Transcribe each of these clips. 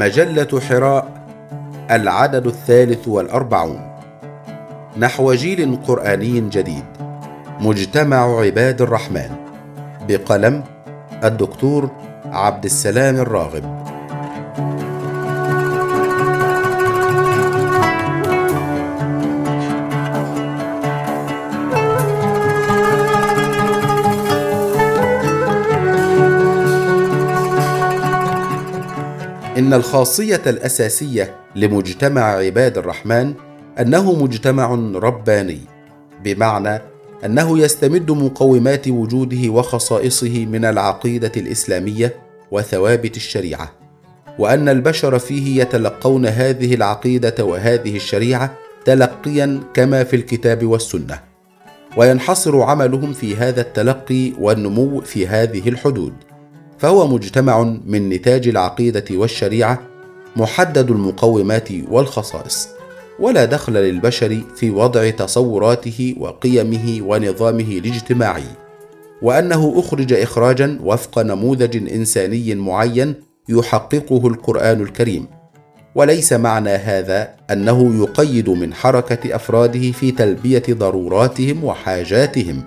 مجلة حراء العدد الثالث والأربعون نحو جيل قرآني جديد مجتمع عباد الرحمن بقلم الدكتور عبد السلام الراغب. إن الخاصية الأساسية لمجتمع عباد الرحمن أنه مجتمع رباني بمعنى أنه يستمد مقومات وجوده وخصائصه من العقيدة الإسلامية وثوابت الشريعة وأن البشر فيه يتلقون هذه العقيدة وهذه الشريعة تلقيا كما في الكتاب والسنة وينحصر عملهم في هذا التلقي والنمو في هذه الحدود. فهو مجتمع من نتاج العقيدة والشريعة محدد المقومات والخصائص ولا دخل للبشر في وضع تصوراته وقيمه ونظامه الاجتماعي وأنه أخرج اخراجا وفق نموذج إنساني معين يحققه القرآن الكريم. وليس معنى هذا أنه يقيد من حركة أفراده في تلبية ضروراتهم وحاجاتهم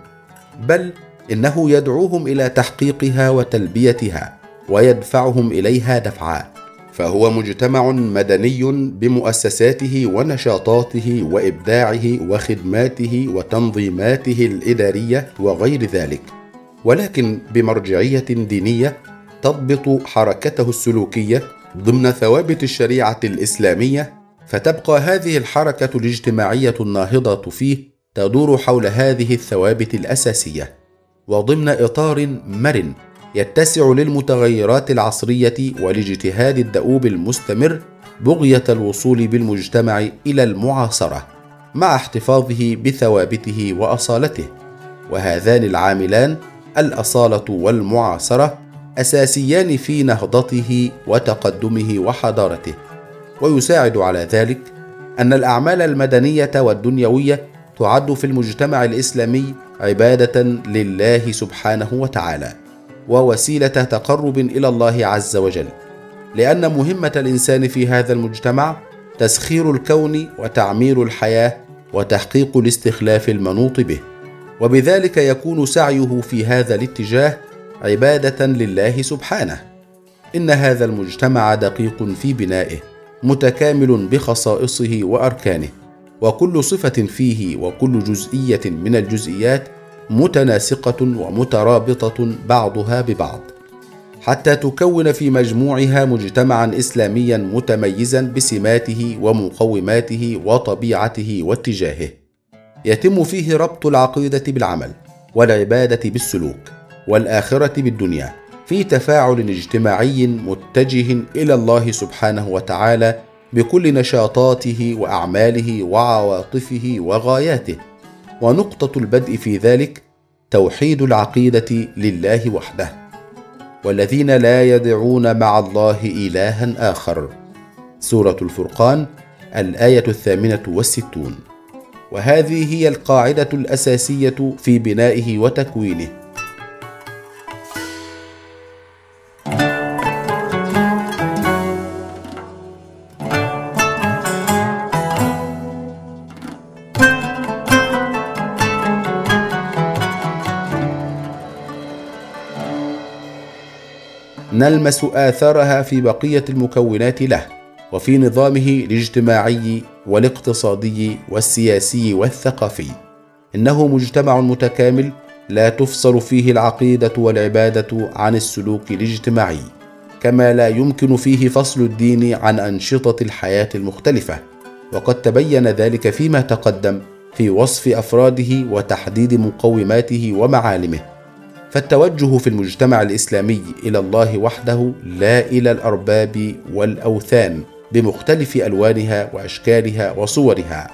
بل إنه يدعوهم إلى تحقيقها وتلبيتها ويدفعهم إليها دفعا فهو مجتمع مدني بمؤسساته ونشاطاته وإبداعه وخدماته وتنظيماته الإدارية وغير ذلك. ولكن بمرجعية دينية تضبط حركته السلوكية ضمن ثوابت الشريعة الإسلامية فتبقى هذه الحركة الاجتماعية الناهضة فيه تدور حول هذه الثوابت الأساسية. وضمن إطار مرن يتسع للمتغيرات العصرية والاجتهاد الدؤوب المستمر بغية الوصول بالمجتمع إلى المعاصرة مع احتفاظه بثوابته وأصالته وهذان العاملان الأصالة والمعاصرة أساسيان في نهضته وتقدمه وحضارته ويساعد على ذلك أن الأعمال المدنية والدنيوية تعد في المجتمع الإسلامي عبادة لله سبحانه وتعالى ووسيلة تقرب إلى الله عز وجل. لأن مهمة الإنسان في هذا المجتمع تسخير الكون وتعمير الحياة وتحقيق الاستخلاف المنوط به. وبذلك يكون سعيه في هذا الاتجاه عبادة لله سبحانه. إن هذا المجتمع دقيق في بنائه متكامل بخصائصه وأركانه. وكل صفة فيه وكل جزئية من الجزئيات متناسقة ومترابطة بعضها ببعض حتى تكون في مجموعها مجتمعا اسلاميا متميزا بسماته ومقوماته وطبيعته واتجاهه. يتم فيه ربط العقيدة بالعمل والعبادة بالسلوك والآخرة بالدنيا في تفاعل اجتماعي متجه إلى الله سبحانه وتعالى بكل نشاطاته وأعماله وعواطفه وغاياته. ونقطة البدء في ذلك توحيد العقيدة لله وحده. والذين لا يدعون مع الله إلها آخر. سورة الفرقان الآية الثامنة والستون. وهذه هي القاعدة الأساسية في بنائه وتكوينه. نلمس آثارها في بقية المكونات له وفي نظامه الاجتماعي والاقتصادي والسياسي والثقافي. إنه مجتمع متكامل لا تفصل فيه العقيدة والعبادة عن السلوك الاجتماعي كما لا يمكن فيه فصل الدين عن أنشطة الحياة المختلفة. وقد تبين ذلك فيما تقدم في وصف أفراده وتحديد مقوماته ومعالمه. فالتوجه في المجتمع الإسلامي إلى الله وحده لا إلى الأرباب والأوثان بمختلف ألوانها وأشكالها وصورها.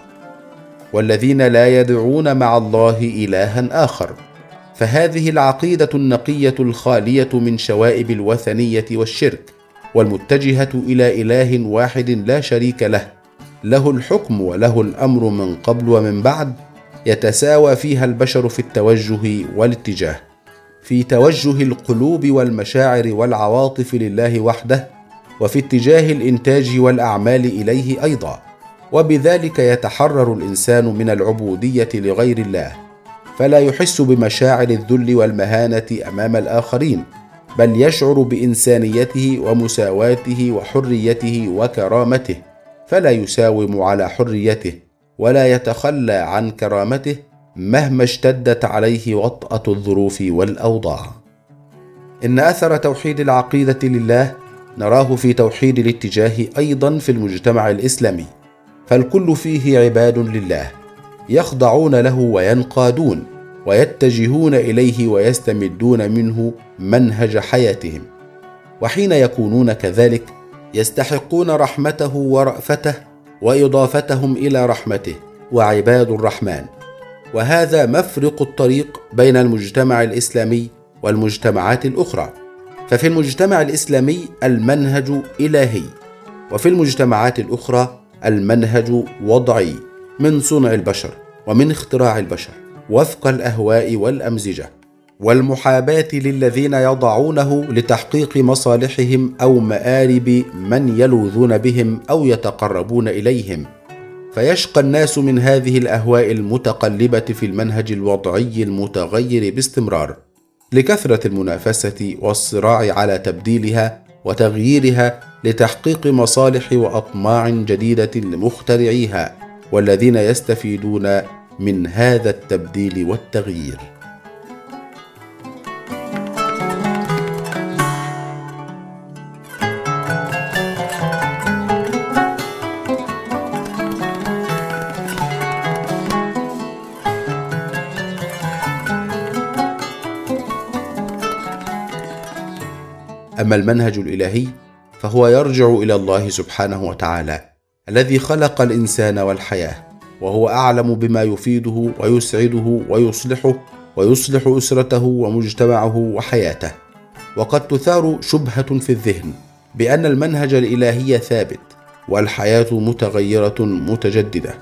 والذين لا يدعون مع الله الها آخر. فهذه العقيدة النقية الخالية من شوائب الوثنية والشرك والمتجهة إلى إله واحد لا شريك له. له الحكم وله الأمر من قبل ومن بعد يتساوى فيها البشر في التوجه والاتجاه. في توجه القلوب والمشاعر والعواطف لله وحده وفي اتجاه الإنتاج والأعمال إليه أيضا. وبذلك يتحرر الإنسان من العبودية لغير الله. فلا يحس بمشاعر الذل والمهانة أمام الآخرين بل يشعر بإنسانيته ومساواته وحريته وكرامته. فلا يساوم على حريته ولا يتخلى عن كرامته. مهما اشتدت عليه وطأة الظروف والأوضاع. إن أثر توحيد العقيدة لله نراه في توحيد الاتجاه أيضا في المجتمع الإسلامي فالكل فيه عباد لله يخضعون له وينقادون ويتجهون إليه ويستمدون منه منهج حياتهم. وحين يكونون كذلك يستحقون رحمته ورأفته وإضافتهم إلى رحمته وعباد الرحمن. وهذا مفرق الطريق بين المجتمع الإسلامي والمجتمعات الأخرى. ففي المجتمع الإسلامي المنهج إلهي وفي المجتمعات الأخرى المنهج وضعي من صنع البشر ومن اختراع البشر وفق الأهواء والأمزجة والمحاباة للذين يضعونه لتحقيق مصالحهم أو مآرب من يلوذون بهم أو يتقربون إليهم. فيشقى الناس من هذه الأهواء المتقلبة في المنهج الوضعي المتغير باستمرار لكثرة المنافسة والصراع على تبديلها وتغييرها لتحقيق مصالح وأطماع جديدة لمخترعيها والذين يستفيدون من هذا التبديل والتغيير. أما المنهج الإلهي فهو يرجع إلى الله سبحانه وتعالى الذي خلق الإنسان والحياة وهو أعلم بما يفيده ويسعده ويصلحه ويصلح أسرته ومجتمعه وحياته. وقد تثار شبهة في الذهن بأن المنهج الإلهي ثابت والحياة متغيرة متجددة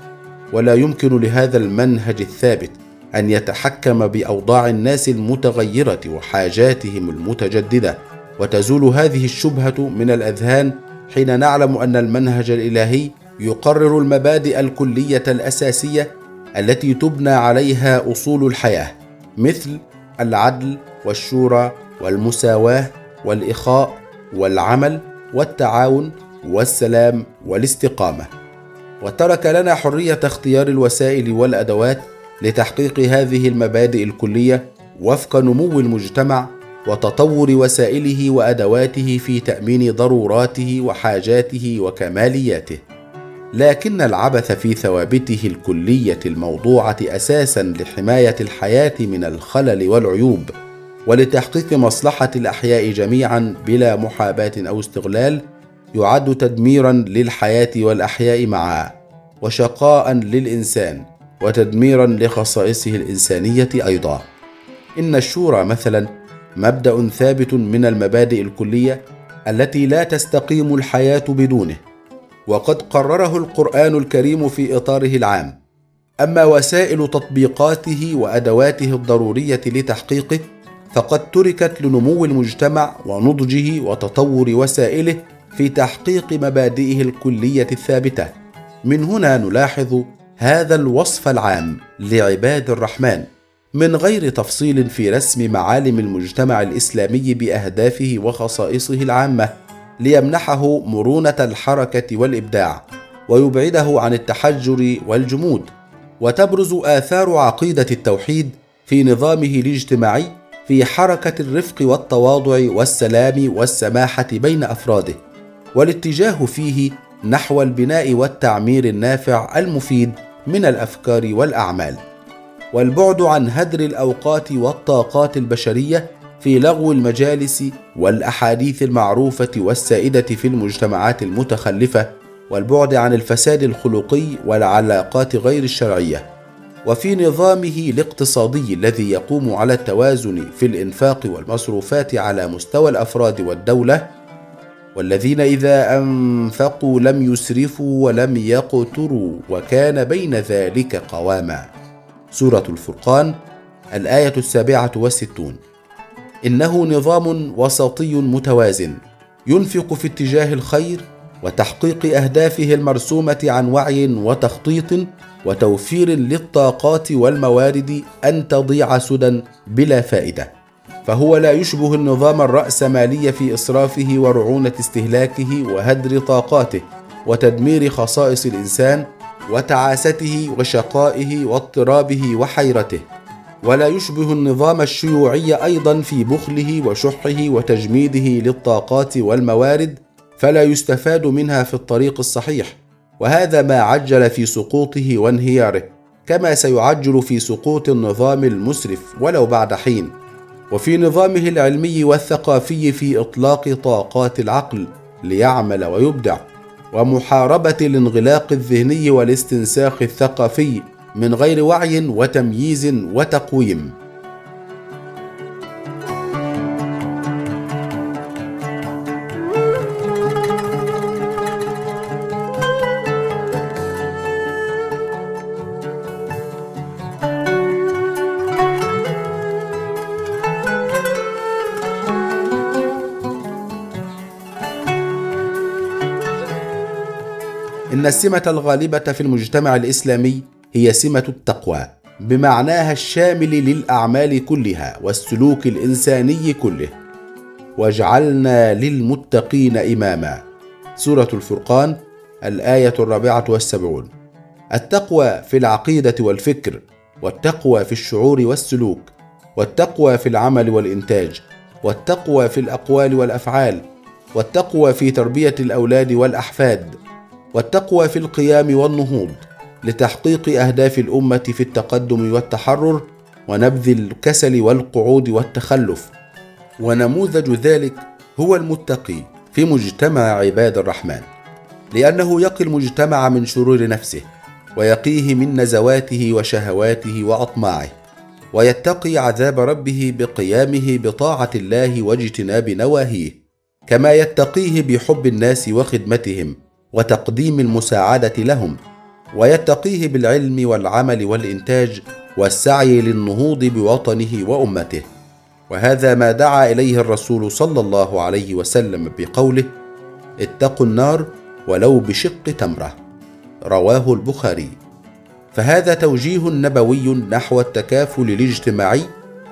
ولا يمكن لهذا المنهج الثابت أن يتحكم بأوضاع الناس المتغيرة وحاجاتهم المتجددة. وتزول هذه الشبهة من الأذهان حين نعلم أن المنهج الإلهي يقرر المبادئ الكلية الأساسية التي تبنى عليها أصول الحياة مثل العدل والشورى والمساواة والإخاء والعمل والتعاون والسلام والاستقامة. وترك لنا حرية اختيار الوسائل والأدوات لتحقيق هذه المبادئ الكلية وفق نمو المجتمع وتطور وسائله وأدواته في تأمين ضروراته وحاجاته وكمالياته. لكن العبث في ثوابته الكلية الموضوعة أساسا لحماية الحياة من الخلل والعيوب ولتحقيق مصلحة الأحياء جميعا بلا محاباة أو استغلال يعد تدميرا للحياة والأحياء معا وشقاء للإنسان وتدميرا لخصائصه الإنسانية أيضا. إن الشورى مثلا مبدأ ثابت من المبادئ الكلية التي لا تستقيم الحياة بدونه وقد قرره القرآن الكريم في إطاره العام. أما وسائل تطبيقاته وأدواته الضرورية لتحقيقه فقد تركت لنمو المجتمع ونضجه وتطور وسائله في تحقيق مبادئه الكلية الثابتة. من هنا نلاحظ هذا الوصف العام لعباد الرحمن. من غير تفصيل في رسم معالم المجتمع الإسلامي بأهدافه وخصائصه العامة ليمنحه مرونة الحركة والإبداع ويبعده عن التحجر والجمود وتبرز آثار عقيدة التوحيد في نظامه الاجتماعي في حركة الرفق والتواضع والسلام والسماحة بين أفراده والاتجاه فيه نحو البناء والتعمير النافع المفيد من الأفكار والأعمال. والبعد عن هدر الأوقات والطاقات البشرية في لغو المجالس والأحاديث المعروفة والسائدة في المجتمعات المتخلفة والبعد عن الفساد الخلقي والعلاقات غير الشرعية. وفي نظامه الاقتصادي الذي يقوم على التوازن في الإنفاق والمصروفات على مستوى الأفراد والدولة والذين إذا أنفقوا لم يسرفوا ولم يقتروا وكان بين ذلك قواما. سورة الفرقان الآية السابعة والستون. إنه نظام وسطي متوازن ينفق في اتجاه الخير وتحقيق أهدافه المرسومة عن وعي وتخطيط وتوفير للطاقات والموارد أن تضيع سدى بلا فائدة. فهو لا يشبه النظام الراسمالي في إسرافه ورعونة استهلاكه وهدر طاقاته وتدمير خصائص الإنسان وتعاسته وشقائه واضطرابه وحيرته. ولا يشبه النظام الشيوعي أيضا في بخله وشحه وتجميده للطاقات والموارد فلا يستفاد منها في الطريق الصحيح. وهذا ما عجل في سقوطه وانهياره كما سيعجل في سقوط النظام المسرف ولو بعد حين. وفي نظامه العلمي والثقافي في إطلاق طاقات العقل ليعمل ويبدع. ومحاربة الانغلاق الذهني والاستنساخ الثقافي من غير وعي وتمييز وتقويم. إن السمه الغالبة في المجتمع الإسلامي هي سمة التقوى بمعناها الشامل للأعمال كلها والسلوك الإنساني كله. واجعلنا للمتقين إماما. سورة الفرقان الآية الرابعة والسبعون. التقوى في العقيدة والفكر والتقوى في الشعور والسلوك والتقوى في العمل والإنتاج والتقوى في الأقوال والأفعال والتقوى في تربية الأولاد والأحفاد. والتقوى في القيام والنهوض لتحقيق أهداف الأمة في التقدم والتحرر ونبذ الكسل والقعود والتخلف. ونموذج ذلك هو المتقي في مجتمع عباد الرحمن لأنه يقي المجتمع من شرور نفسه ويقيه من نزواته وشهواته وأطماعه ويتقي عذاب ربه بقيامه بطاعة الله واجتناب نواهيه كما يتقيه بحب الناس وخدمتهم. وتقديم المساعدة لهم ويتقيه بالعلم والعمل والإنتاج والسعي للنهوض بوطنه وأمته. وهذا ما دعا إليه الرسول صلى الله عليه وسلم بقوله اتقوا النار ولو بشق تمرة. رواه البخاري. فهذا توجيه نبوي نحو التكافل الاجتماعي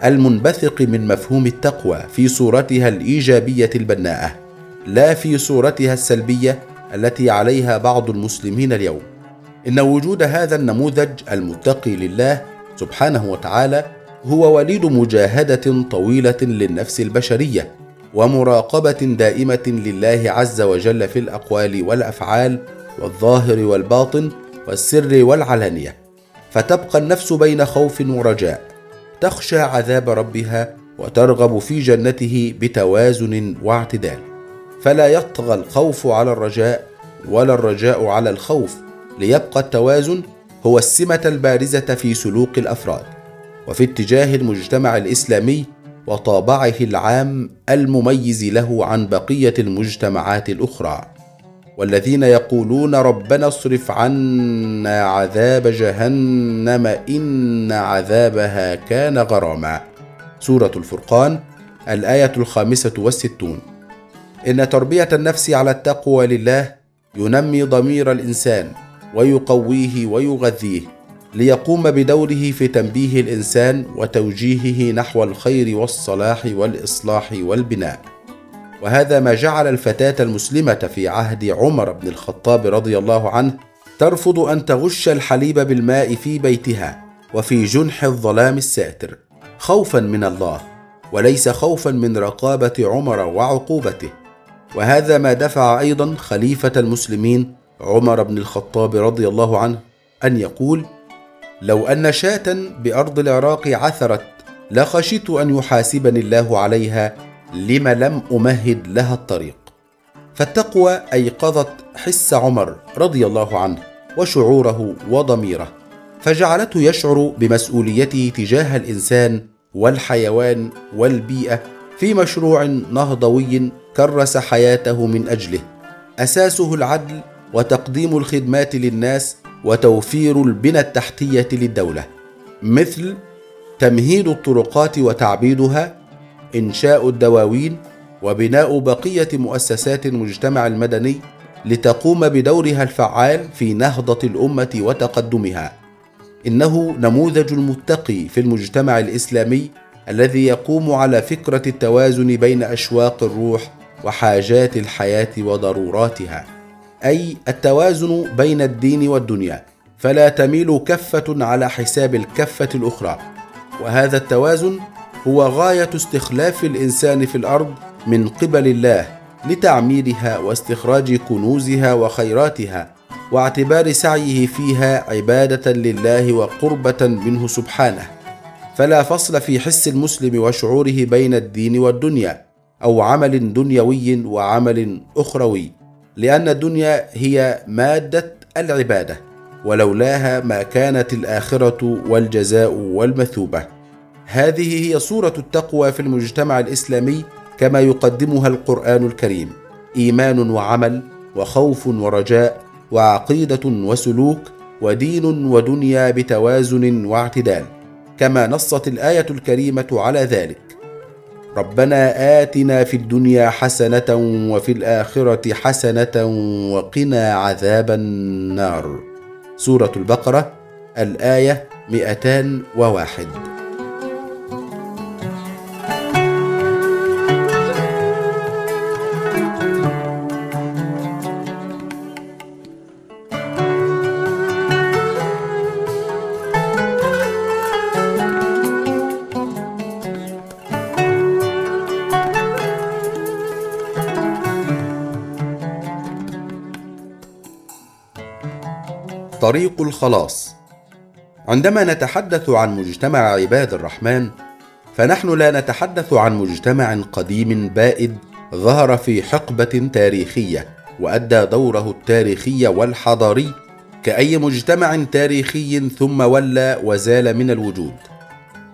المنبثق من مفهوم التقوى في صورتها الإيجابية البناءة لا في صورتها السلبية التي عليها بعض المسلمين اليوم. إن وجود هذا النموذج المتقي لله سبحانه وتعالى هو وليد مجاهدة طويلة للنفس البشرية ومراقبة دائمة لله عز وجل في الأقوال والأفعال والظاهر والباطن والسر والعلانية. فتبقى النفس بين خوف ورجاء. تخشى عذاب ربها وترغب في جنته بتوازن واعتدال. فلا يطغى الخوف على الرجاء ولا الرجاء على الخوف. ليبقى التوازن هو السمة البارزة في سلوك الأفراد. وفي اتجاه المجتمع الإسلامي وطابعه العام المميز له عن بقية المجتمعات الأخرى. والذين يقولون ربنا اصرف عنا عذاب جهنم إن عذابها كان غراما. سورة الفرقان الآية الخامسة والستون. إن تربية النفس على التقوى لله ينمي ضمير الإنسان ويقويه ويغذيه ليقوم بدوره في تنبيه الإنسان وتوجيهه نحو الخير والصلاح والإصلاح والبناء. وهذا ما جعل الفتاة المسلمة في عهد عمر بن الخطاب رضي الله عنه ترفض أن تغش الحليب بالماء في بيتها وفي جنح الظلام الساتر خوفا من الله وليس خوفا من رقابة عمر وعقوبته. وهذا ما دفع أيضا خليفة المسلمين عمر بن الخطاب رضي الله عنه أن يقول لو أن شاة بأرض العراق عثرت لخشيت أن يحاسبني الله عليها لم لم أمهد لها الطريق. فالتقوى أيقظت حس عمر رضي الله عنه وشعوره وضميره فجعلته يشعر بمسؤوليته تجاه الإنسان والحيوان والبيئة في مشروع نهضوي كرس حياته من أجله. أساسه العدل وتقديم الخدمات للناس وتوفير البنى التحتية للدولة. مثل تمهيد الطرقات وتعبيدها إنشاء الدواوين وبناء بقية مؤسسات المجتمع المدني لتقوم بدورها الفعال في نهضة الأمة وتقدمها. إنه نموذج المتقي في المجتمع الإسلامي الذي يقوم على فكرة التوازن بين أشواق الروح وحاجات الحياة وضروراتها أي التوازن بين الدين والدنيا فلا تميل كفة على حساب الكفة الأخرى. وهذا التوازن هو غاية استخلاف الإنسان في الأرض من قبل الله لتعميرها واستخراج كنوزها وخيراتها واعتبار سعيه فيها عبادة لله وقربة منه سبحانه. فلا فصل في حس المسلم وشعوره بين الدين والدنيا. أو عمل دنيوي وعمل أخروي لأن الدنيا هي مادة العبادة ولولاها ما كانت الآخرة والجزاء والمثوبة. هذه هي صورة التقوى في المجتمع الإسلامي كما يقدمها القرآن الكريم. إيمان وعمل وخوف ورجاء وعقيدة وسلوك ودين ودنيا بتوازن واعتدال. كما نصت الآية الكريمة على ذلك. ربنا آتنا في الدنيا حسنة وفي الآخرة حسنة وقنا عذاب النار. سورة البقرة الآية 201 طريق الخلاص. عندما نتحدث عن مجتمع عباد الرحمن فنحن لا نتحدث عن مجتمع قديم بائد ظهر في حقبة تاريخية وأدى دوره التاريخي والحضاري كأي مجتمع تاريخي ثم ولى وزال من الوجود.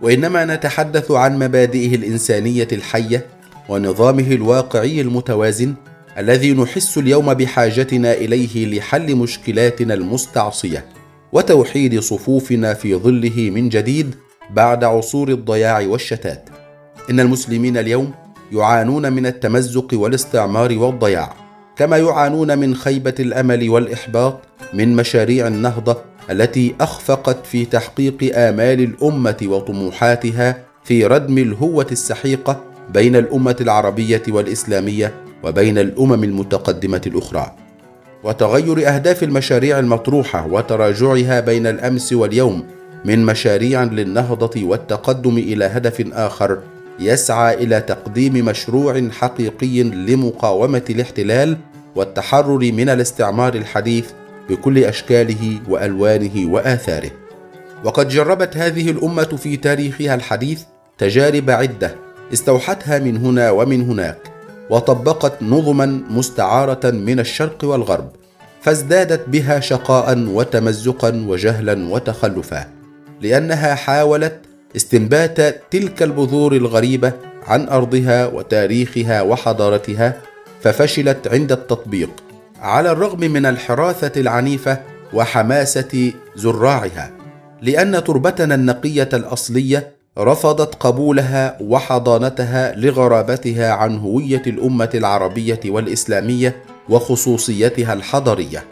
وإنما نتحدث عن مبادئه الإنسانية الحية ونظامه الواقعي المتوازن الذي نحس اليوم بحاجتنا إليه لحل مشكلاتنا المستعصية وتوحيد صفوفنا في ظله من جديد بعد عصور الضياع والشتات. إن المسلمين اليوم يعانون من التمزق والاستعمار والضياع كما يعانون من خيبة الأمل والإحباط من مشاريع النهضة التي أخفقت في تحقيق آمال الأمة وطموحاتها في ردم الهوة السحيقة بين الأمة العربية والإسلامية وبين الأمم المتقدمة الأخرى وتغير أهداف المشاريع المطروحة وتراجعها بين الأمس واليوم من مشاريع للنهضة والتقدم إلى هدف آخر يسعى إلى تقديم مشروع حقيقي لمقاومة الاحتلال والتحرر من الاستعمار الحديث بكل أشكاله وألوانه وآثاره. وقد جربت هذه الأمة في تاريخها الحديث تجارب عدة استوحتها من هنا ومن هناك وطبقت نظما مستعارة من الشرق والغرب فازدادت بها شقاء وتمزقا وجهلا وتخلفا لأنها حاولت استنبات تلك البذور الغريبة عن أرضها وتاريخها وحضارتها ففشلت عند التطبيق على الرغم من الحراثة العنيفة وحماسة زراعها لأن تربتنا النقية الأصلية رفضت قبولها وحضانتها لغرابتها عن هوية الأمة العربية والإسلامية وخصوصيتها الحضاريه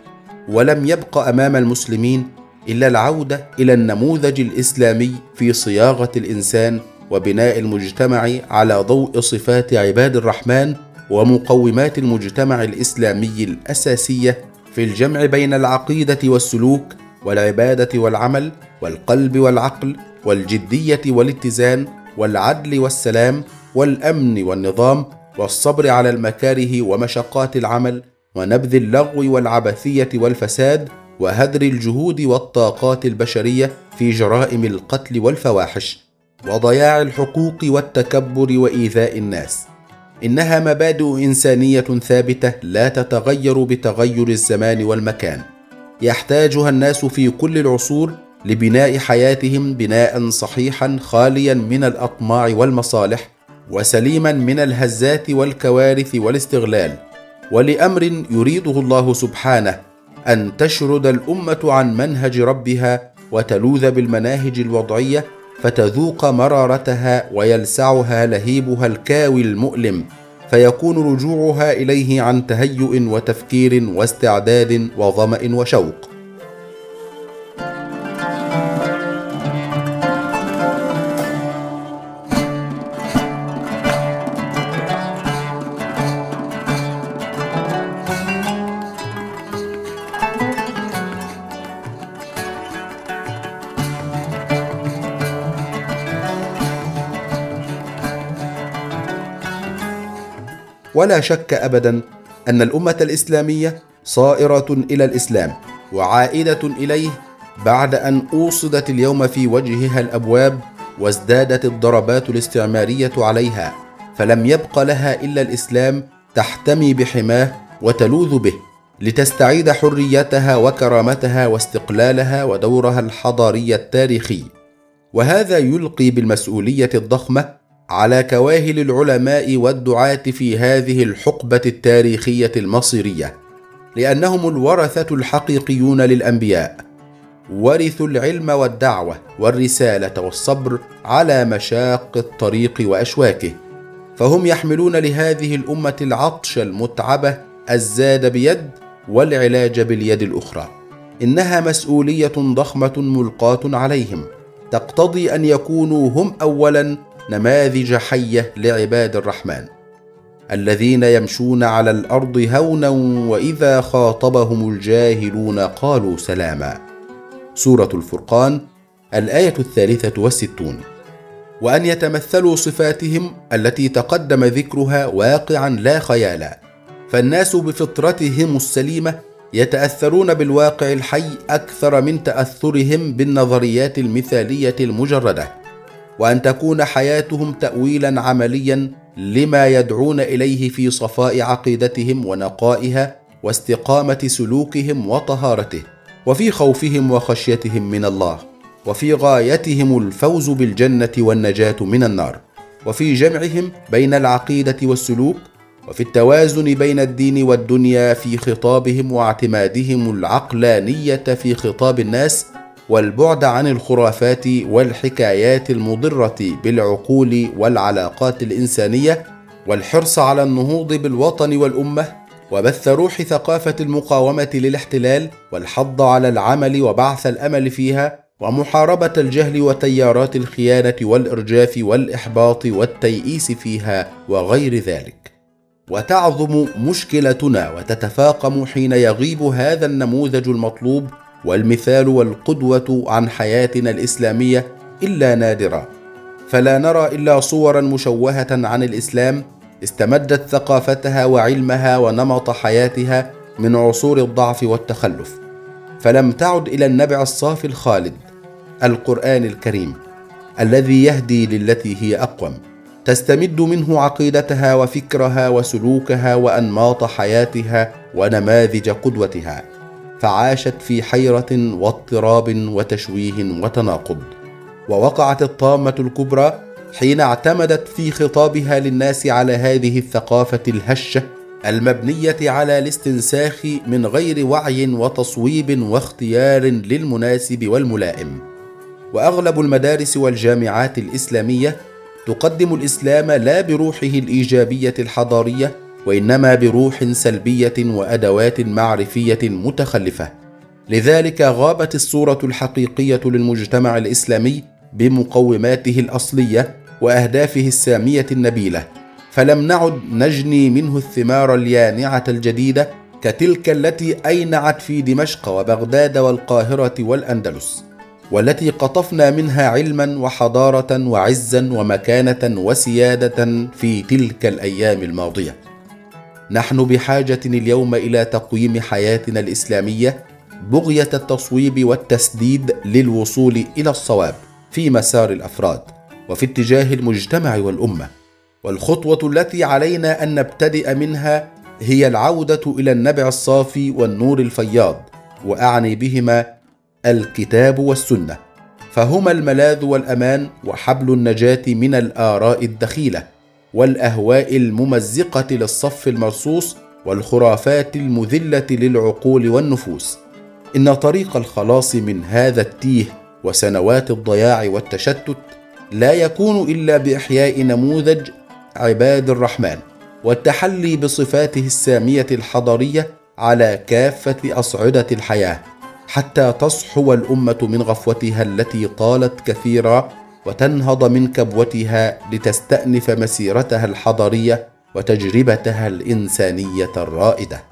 ولم يبق أمام المسلمين إلا العودة إلى النموذج الإسلامي في صياغة الإنسان وبناء المجتمع على ضوء صفات عباد الرحمن ومقومات المجتمع الإسلامي الأساسية في الجمع بين العقيدة والسلوك والعبادة والعمل والقلب والعقل والجدية والاتزان والعدل والسلام والأمن والنظام والصبر على المكاره ومشقات العمل ونبذ اللغو والعبثية والفساد وهدر الجهود والطاقات البشرية في جرائم القتل والفواحش وضياع الحقوق والتكبر وإيذاء الناس. إنها مبادئ إنسانية ثابتة لا تتغير بتغير الزمان والمكان. يحتاجها الناس في كل العصور لبناء حياتهم بناء صحيحا خاليا من الأطماع والمصالح وسليما من الهزات والكوارث والاستغلال. ولأمر يريده الله سبحانه أن تشرد الأمة عن منهج ربها وتلوذ بالمناهج الوضعية فتذوق مرارتها ويلسعها لهيبها الكاوي المؤلم. فيكون رجوعها إليه عن تهيؤ وتفكير واستعداد وظمأ وشوق. ولا شك ابدا أن الأمة الإسلامية صائرة إلى الإسلام وعائدة إليه بعد أن أوصدت اليوم في وجهها الأبواب وازدادت الضربات الاستعمارية عليها فلم يبق لها إلا الإسلام تحتمي بحماه وتلوذ به لتستعيد حريتها وكرامتها واستقلالها ودورها الحضاري التاريخي. وهذا يلقي بالمسؤولية الضخمة على كواهل العلماء والدعاة في هذه الحقبة التاريخية المصيرية لأنهم الورثة الحقيقيون للأنبياء ورثوا العلم والدعوة والرسالة والصبر على مشاق الطريق وأشواكه. فهم يحملون لهذه الأمة العطش المتعبة الزاد بيد والعلاج باليد الأخرى. إنها مسؤولية ضخمة ملقاة عليهم تقتضي أن يكونوا هم اولا نماذج حية لعباد الرحمن الذين يمشون على الأرض هونا وإذا خاطبهم الجاهلون قالوا سلاما. سورة الفرقان الآية الثالثة والستون. وأن يتمثلوا صفاتهم التي تقدم ذكرها واقعا لا خيالا. فالناس بفطرتهم السليمة يتأثرون بالواقع الحي أكثر من تأثرهم بالنظريات المثالية المجردة. وأن تكون حياتهم تاويلا عمليا لما يدعون إليه في صفاء عقيدتهم ونقائها واستقامة سلوكهم وطهارته وفي خوفهم وخشيتهم من الله وفي غايتهم الفوز بالجنة والنجاة من النار وفي جمعهم بين العقيدة والسلوك وفي التوازن بين الدين والدنيا في خطابهم واعتمادهم العقلانية في خطاب الناس والبعد عن الخرافات والحكايات المضرة بالعقول والعلاقات الإنسانية والحرص على النهوض بالوطن والأمة وبث روح ثقافة المقاومة للاحتلال والحض على العمل وبعث الأمل فيها ومحاربة الجهل وتيارات الخيانة والإرجاف والإحباط والتيئيس فيها وغير ذلك. وتعظم مشكلتنا وتتفاقم حين يغيب هذا النموذج المطلوب والمثال والقدوة عن حياتنا الإسلامية إلا نادرا. فلا نرى إلا صورا مشوهة عن الإسلام استمدت ثقافتها وعلمها ونمط حياتها من عصور الضعف والتخلف. فلم تعد إلى النبع الصافي الخالد القرآن الكريم الذي يهدي للتي هي أقوم. تستمد منه عقيدتها وفكرها وسلوكها وأنماط حياتها ونماذج قدوتها. فعاشت في حيرة واضطراب وتشويه وتناقض. ووقعت الطامة الكبرى حين اعتمدت في خطابها للناس على هذه الثقافة الهشة المبنية على الاستنساخ من غير وعي وتصويب واختيار للمناسب والملائم. وأغلب المدارس والجامعات الإسلامية تقدم الإسلام لا بروحه الإيجابية الحضارية وإنما بروح سلبية وأدوات معرفية متخلفة. لذلك غابت الصورة الحقيقية للمجتمع الإسلامي بمقوماته الأصلية وأهدافه السامية النبيلة. فلم نعد نجني منه الثمار اليانعة الجديدة كتلك التي أينعت في دمشق وبغداد والقاهرة والأندلس والتي قطفنا منها علما وحضارة وعزا ومكانة وسيادة في تلك الأيام الماضية. نحن بحاجة اليوم إلى تقويم حياتنا الإسلامية بغية التصويب والتسديد للوصول إلى الصواب في مسار الأفراد وفي اتجاه المجتمع والأمة. والخطوة التي علينا أن نبتدئ منها هي العودة إلى النبع الصافي والنور الفياض وأعني بهما الكتاب والسنة. فهما الملاذ والأمان وحبل النجاة من الآراء الدخيلة. والأهواء الممزقة للصف المرصوص والخرافات المذلة للعقول والنفوس. إن طريق الخلاص من هذا التيه وسنوات الضياع والتشتت لا يكون إلا بإحياء نموذج عباد الرحمن والتحلي بصفاته السامية الحضاريه على كافة أصعدة الحياة حتى تصحو الأمة من غفوتها التي طالت كثيرا وتنهض من كبوتها لتستأنف مسيرتها الحضاريه وتجربتها الإنسانية الرائدة.